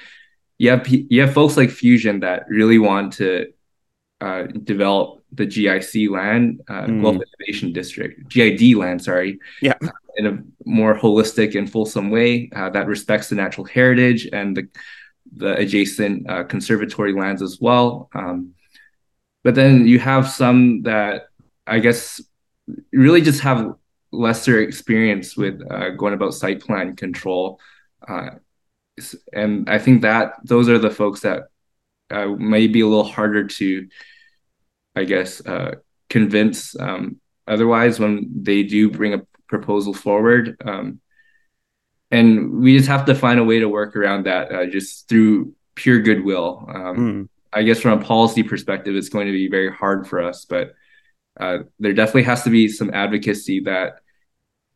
you have you have folks like Fusion that really want to uh, develop the GIC land, uh, mm. Guelph Innovation District, GID land, sorry, yeah, uh, in a more holistic and fulsome way uh, that respects the natural heritage and the the adjacent uh, conservatory lands as well. Um, but then you have some that I guess really just have lesser experience with uh, going about site plan control. Uh, and I think that those are the folks that uh, may be a little harder to, I guess, uh, convince. Um, otherwise, when they do bring a proposal forward, um, and we just have to find a way to work around that uh, just through pure goodwill. Um, mm. I guess from a policy perspective, it's going to be very hard for us, but uh, there definitely has to be some advocacy that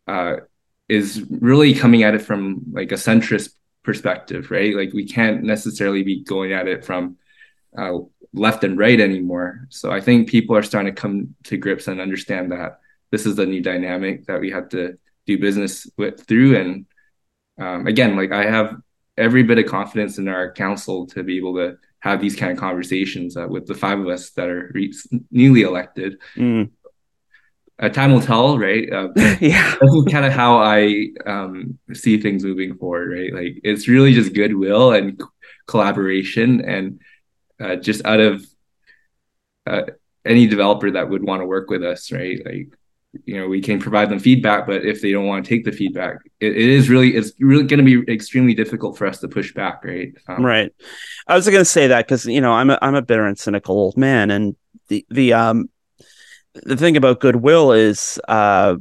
uh, is really coming at it from like a centrist perspective, right? Like we can't necessarily be going at it from uh, left and right anymore. So I think people are starting to come to grips and understand that this is the new dynamic that we have to do business with through. And um, again, like I have every bit of confidence in our council to be able to have these kind of conversations uh, with the five of us that are re- newly elected. Mm uh, time will tell, right? Uh, yeah, this is kind of how I um, see things moving forward, right? Like it's really just goodwill and collaboration, and uh, just out of uh, any developer that would want to work with us, right? Like you know, we can provide them feedback, but if they don't want to take the feedback, it, it is really it's really going to be extremely difficult for us to push back, right? Um, right. I was going to say that because you know I'm a I'm a bitter and cynical old man, and the the um the thing about goodwill is uh,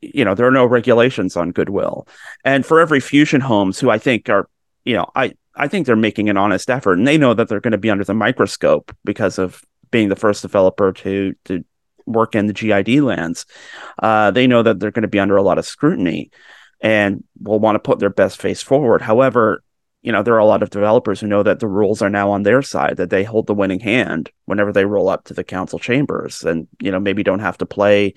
you know there are no regulations on goodwill and for every fusion homes who i think are you know i i think they're making an honest effort and they know that they're going to be under the microscope because of being the first developer to to work in the gid lands uh, they know that they're going to be under a lot of scrutiny and will want to put their best face forward however you know, there are a lot of developers who know that the rules are now on their side, that they hold the winning hand whenever they roll up to the council chambers and, you know, maybe don't have to play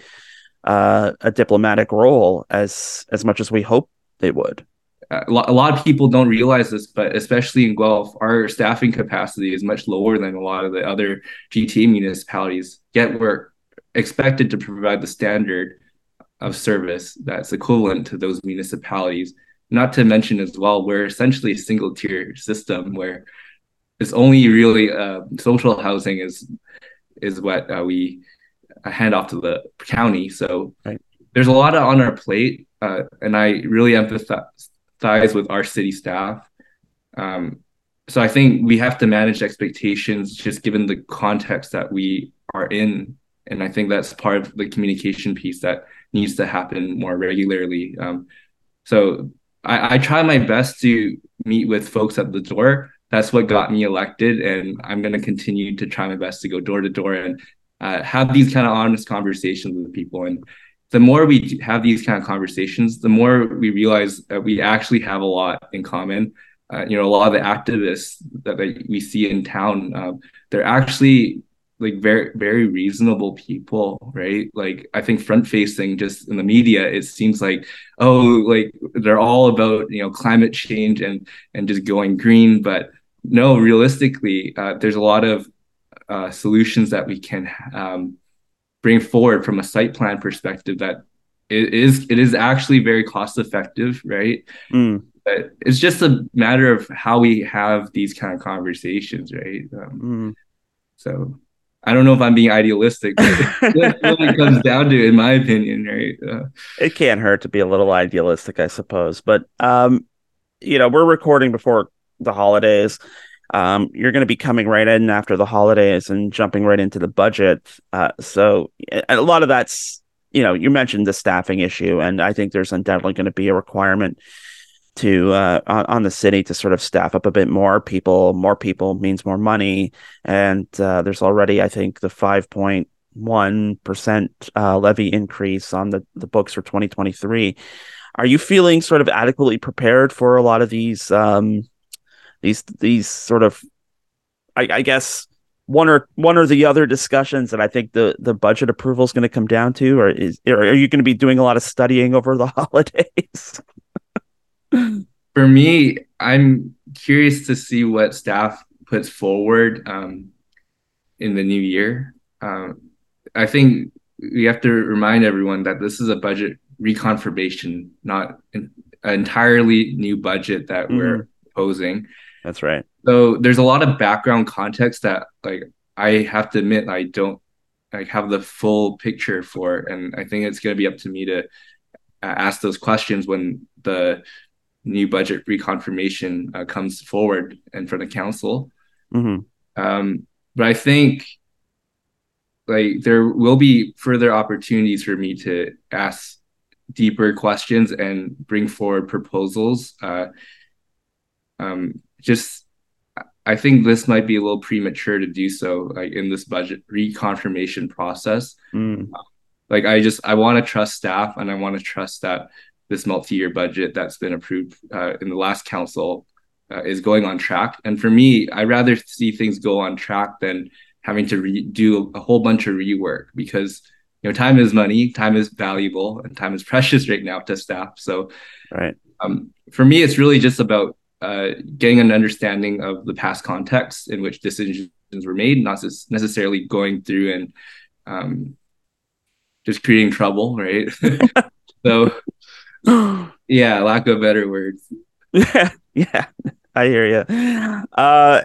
uh, a diplomatic role as as much as we hope they would. A lot, of people don't realize this, but especially in Guelph, our staffing capacity is much lower than a lot of the other GTA municipalities. Yet we're expected to provide the standard of service that's equivalent to those municipalities not to mention as well, we're essentially a single tier system where it's only really uh, social housing is is what uh, we hand off to the county. So right. there's a lot on our plate, uh, and I really empathize with our city staff. Um, so I think we have to manage expectations just given the context that we are in, and I think that's part of the communication piece that needs to happen more regularly. Um, so I, I try my best to meet with folks at the door. That's what got me elected, and I'm going to continue to try my best to go door to door and uh, have these kind of honest conversations with people. And the more we have these kind of conversations, the more we realize that we actually have a lot in common. Uh, you know, a lot of the activists that, that we see in town, um, they're actually like very very reasonable people right like i think front facing just in the media it seems like oh like they're all about you know climate change and and just going green but no realistically uh, there's a lot of uh, solutions that we can um, bring forward from a site plan perspective that it is it is actually very cost effective right mm. but it's just a matter of how we have these kind of conversations right um, mm. so I don't know if I'm being idealistic. But what really comes down to, in my opinion, right? Uh, it can't hurt to be a little idealistic, I suppose. But um, you know, we're recording before the holidays. Um, you're going to be coming right in after the holidays and jumping right into the budget. Uh, so a lot of that's, you know, you mentioned the staffing issue, and I think there's undoubtedly going to be a requirement to uh, on, on, the city to sort of staff up a bit more. People, more people means more money, and uh, there's already, I think, the five point one percent uh, levy increase on the the books for 2023. Are you feeling sort of adequately prepared for a lot of these um, these these sort of, I, I guess, one or one or the other discussions that I think the the budget approval is going to come down to, or is or are you going to be doing a lot of studying over the holidays? For me, I'm curious to see what staff puts forward um, in the new year. Um, I think we have to remind everyone that this is a budget reconfirmation, not an entirely new budget that mm-hmm. we're proposing. That's right. So there's a lot of background context that like I have to admit I don't like have the full picture for, and I think it's going to be up to me to ask those questions when the new budget reconfirmation uh, comes forward in front of council. Mm-hmm. Um, but I think like there will be further opportunities for me to ask deeper questions and bring forward proposals. Uh, um, just I think this might be a little premature to do so, like in this budget reconfirmation process. Mm. Like I just I want to trust staff and I want to trust that this multi-year budget that's been approved uh, in the last council uh, is going on track. And for me, I rather see things go on track than having to re- do a whole bunch of rework because you know time is money, time is valuable, and time is precious right now to staff. So, right. Um, for me, it's really just about uh, getting an understanding of the past context in which decisions were made, not necessarily going through and um, just creating trouble, right? so, yeah, lack of better words. Yeah, yeah, I hear you. Uh,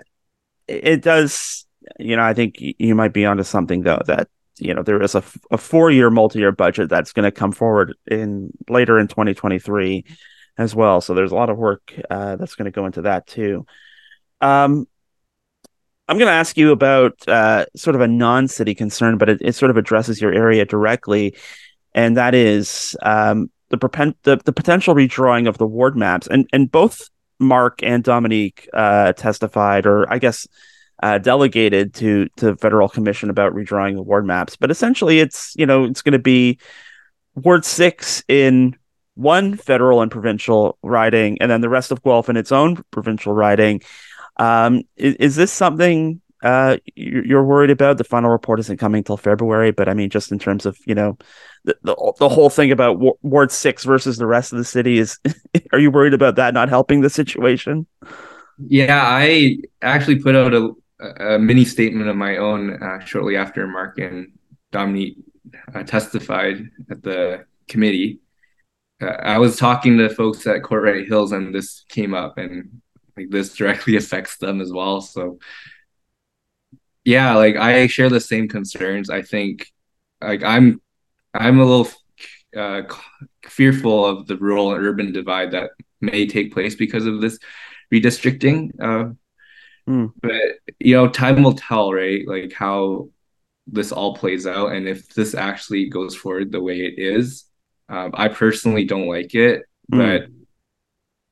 it does you know, I think you might be onto something though that you know there is a, a four year multi year budget that's going to come forward in later in 2023 as well. So there's a lot of work uh, that's going to go into that too. Um, I'm going to ask you about uh, sort of a non city concern, but it, it, sort of addresses your area directly, and that is um, the, the the potential redrawing of the ward maps. And and both Mark and Dominique uh, testified, or I guess uh, delegated to to federal commission about redrawing the ward maps. But essentially, it's you know it's going to be Ward Six in one federal and provincial riding, and then the rest of Guelph in its own provincial riding. Um, is, is this something uh, you're worried about? The final report isn't coming till February, but I mean, just in terms of you know the the, the whole thing about Ward Six versus the rest of the city is, are you worried about that not helping the situation? Yeah, I actually put out a a mini statement of my own uh, shortly after Mark and Dominique uh, testified at the committee. Uh, I was talking to folks at Kortright Hills, and this came up, and like this directly affects them as well. So, yeah, like I share the same concerns. I think, like I'm, I'm a little uh, fearful of the rural and urban divide that may take place because of this redistricting. Uh, Mm. But you know, time will tell, right? Like how this all plays out, and if this actually goes forward the way it is. Um, I personally don't like it, mm. but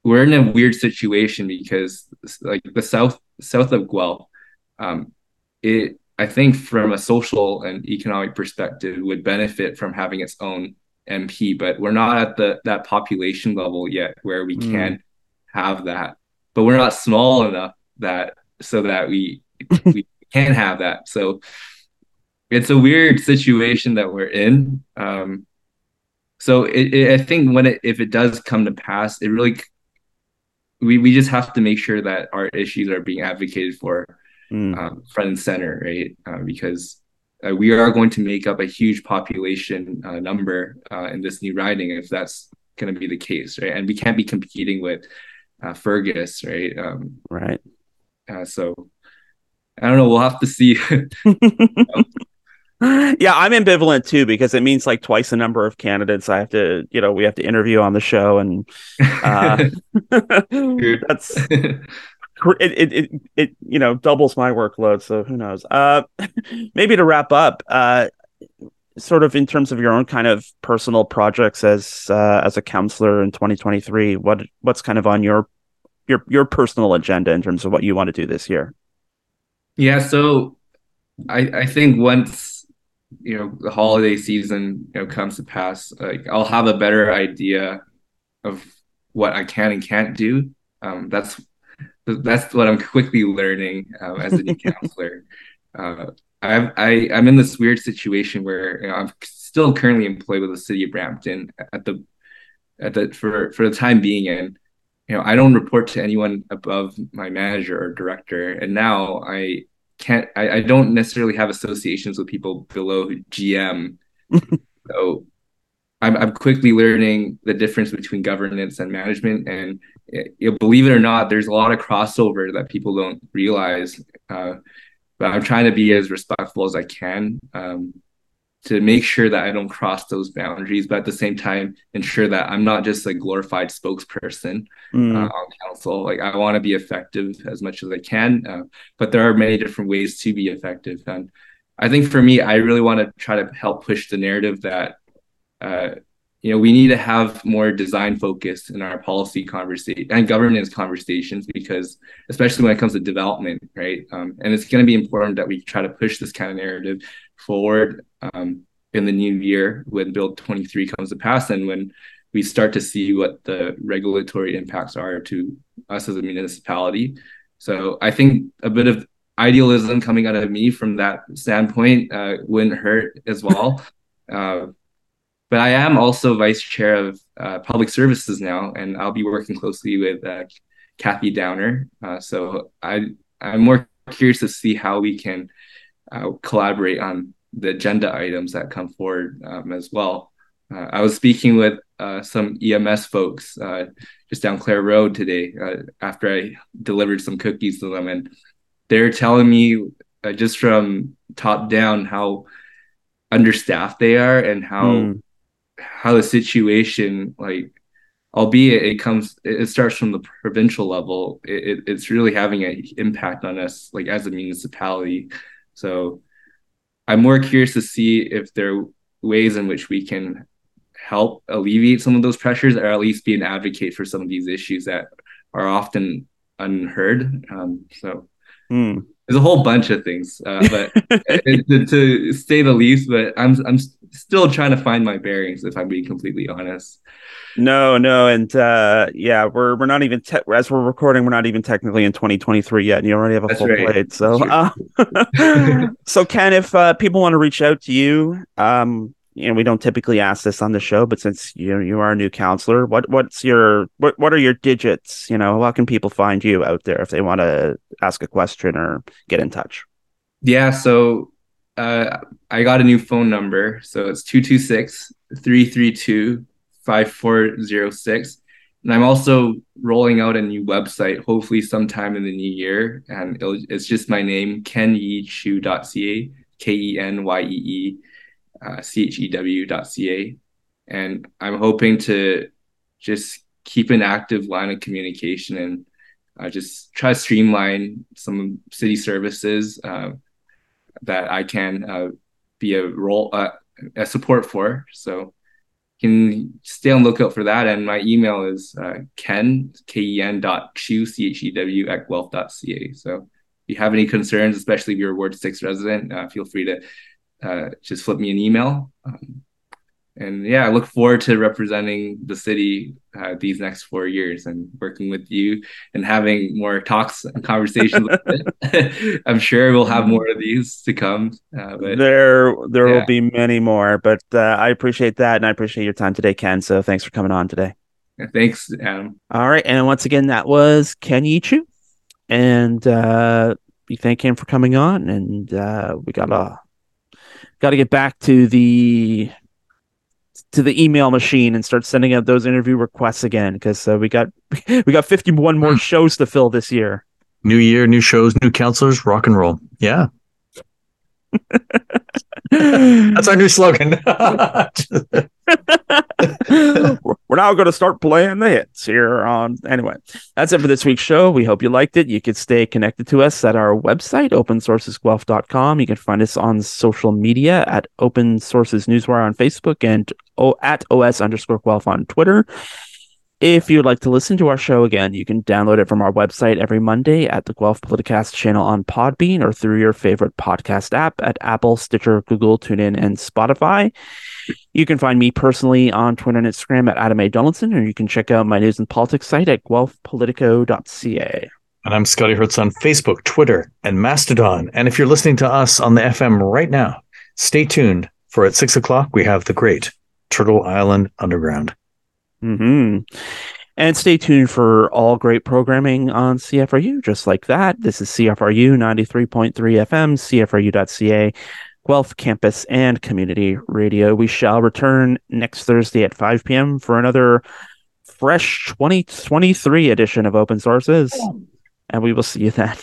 we're in a weird situation because like the south south of Guelph, um, it I think from a social and economic perspective would benefit from having its own MP, but we're not at the that population level yet where we mm. can have that. But we're not small enough that so that we we can have that. So it's a weird situation that we're in. Um, so it, it, I think when it if it does come to pass, it really we we just have to make sure that our issues are being advocated for mm. um, front and center, right? Uh, because uh, we are going to make up a huge population uh, number uh, in this new riding if that's going to be the case, right? And we can't be competing with uh, Fergus, right? Um, right. Uh, so I don't know. We'll have to see. yeah, I'm ambivalent too because it means like twice the number of candidates I have to, you know, we have to interview on the show, and uh, that's it, it, it, you know, doubles my workload. So who knows? Uh, maybe to wrap up, uh, sort of in terms of your own kind of personal projects as uh, as a counselor in 2023, what what's kind of on your your your personal agenda in terms of what you want to do this year? Yeah, so I I think once you know the holiday season you know comes to pass, like I'll have a better idea of what I can and can't do. Um, that's that's what I'm quickly learning um, as a new counselor. Uh, I'm I, I'm in this weird situation where you know, I'm still currently employed with the city of Brampton at the at the for for the time being, and you know I don't report to anyone above my manager or director, and now I can't I, I don't necessarily have associations with people below GM, so I'm I'm quickly learning the difference between governance and management, and believe it or not, there's a lot of crossover that people don't realize. Uh, but I'm trying to be as respectful as I can um, to make sure that I don't cross those boundaries, but at the same time, ensure that I'm not just a glorified spokesperson mm. uh, on council. Like I want to be effective as much as I can, uh, but there are many different ways to be effective. And I think for me, I really want to try to help push the narrative that uh, you know we need to have more design focus in our policy conversation and governance conversations because especially when it comes to development right? Um, and it's going to be important that we try to push this kind of narrative forward um, in the new year when bill 23 comes to pass and when we start to see what the regulatory impacts are to us as a municipality. So i think a bit of idealism coming out of me from that standpoint uh, wouldn't hurt as well. Uh, but I am also vice chair of uh, public services now, and I'll be working closely with uh, Cathy Downer. Uh, so I I'm more curious to see how we can uh, collaborate on the agenda items that come forward um, as well. Uh, I was speaking with uh, some EMS folks just down Clair Road today after I delivered some cookies to them, and they're telling me just from top down how understaffed they are and how mm how the situation like albeit it comes it starts from the provincial level it, it's really having an impact on us like as a municipality. So i'm more curious to see if there are ways in which we can help alleviate some of those pressures or at least be an advocate for some of these issues that are often unheard. Um, so mm there's a whole bunch of things, uh, but to, to, say the least. But I'm I'm still trying to find my bearings, if I'm being completely honest. No, no, and uh, yeah, we're we're not even te- as we're recording, we're not even technically in 2023 yet, and you already have a That's full right. plate. So, uh, so Ken, if uh, people want to reach out to you, um, you know we don't typically ask this on the show but since you you are a new counselor what what's your what what are your digits? You know how can people find you out there if they want to ask a question or get in touch? Yeah so uh, i got a new phone number. So it's 226-332-5406 and i'm also rolling out a new website hopefully sometime in the new year. And it's just my name kenyeechew.ca k-e-n-y-e-e uh, chew.ca. And I'm hoping to just keep an active line of communication and uh, just try to streamline some city services uh, that I can uh, be a role, uh, a support for. So you can stay on lookout for that. And my email is uh, ken, K-E-N dot chew, C-H-E-W at guelph.ca. So if you have any concerns, especially if you're a Ward 6 resident, uh, feel free to uh, just flip me an email. Um, and yeah, I look forward to representing the city uh, these next four years and working with you and having more talks and conversations. I'm sure we'll have more of these to come. Uh, but there, there yeah. will be many more. But uh, I appreciate that, and I appreciate your time today, Ken. So thanks for coming on today. Yeah, thanks, Adam. All right, and once again, that was Ken Yee Chew, and uh, we thank him for coming on. And uh, we got a got to get back to the to the email machine and start sending out those interview requests again because uh, we got we got 51 more shows to fill this year. New year, new shows, new counselors, rock and roll. Yeah. That's our new slogan. we're now going to start playing the hits here on. Anyway, that's it for this week's show. We hope you liked it. You can stay connected to us at our website, opensourcesguelph.com. You can find us on social media at Open Sources Newswire on Facebook and at OS underscore Guelph on Twitter. If you'd like to listen to our show again, you can download it from our website every Monday at the Guelph Politicast channel on Podbean or through your favorite podcast app at Apple, Stitcher, Google, TuneIn, and Spotify. You can find me personally on Twitter and Instagram at Adam A. Donaldson, or you can check out my news and politics site at guelphpolitico.ca. And I'm Scotty Hertz on Facebook, Twitter, and Mastodon. And if you're listening to us on the FM right now, stay tuned for at six o'clock, we have the great Turtle Island Underground. Hmm And stay tuned for all great programming on CFRU, just like that. This is CFRU 93.3 FM, CFRU.ca, Guelph Campus and Community Radio. We shall return next Thursday at 5 p.m. for another fresh 2023 edition of Open Sources. And we will see you then.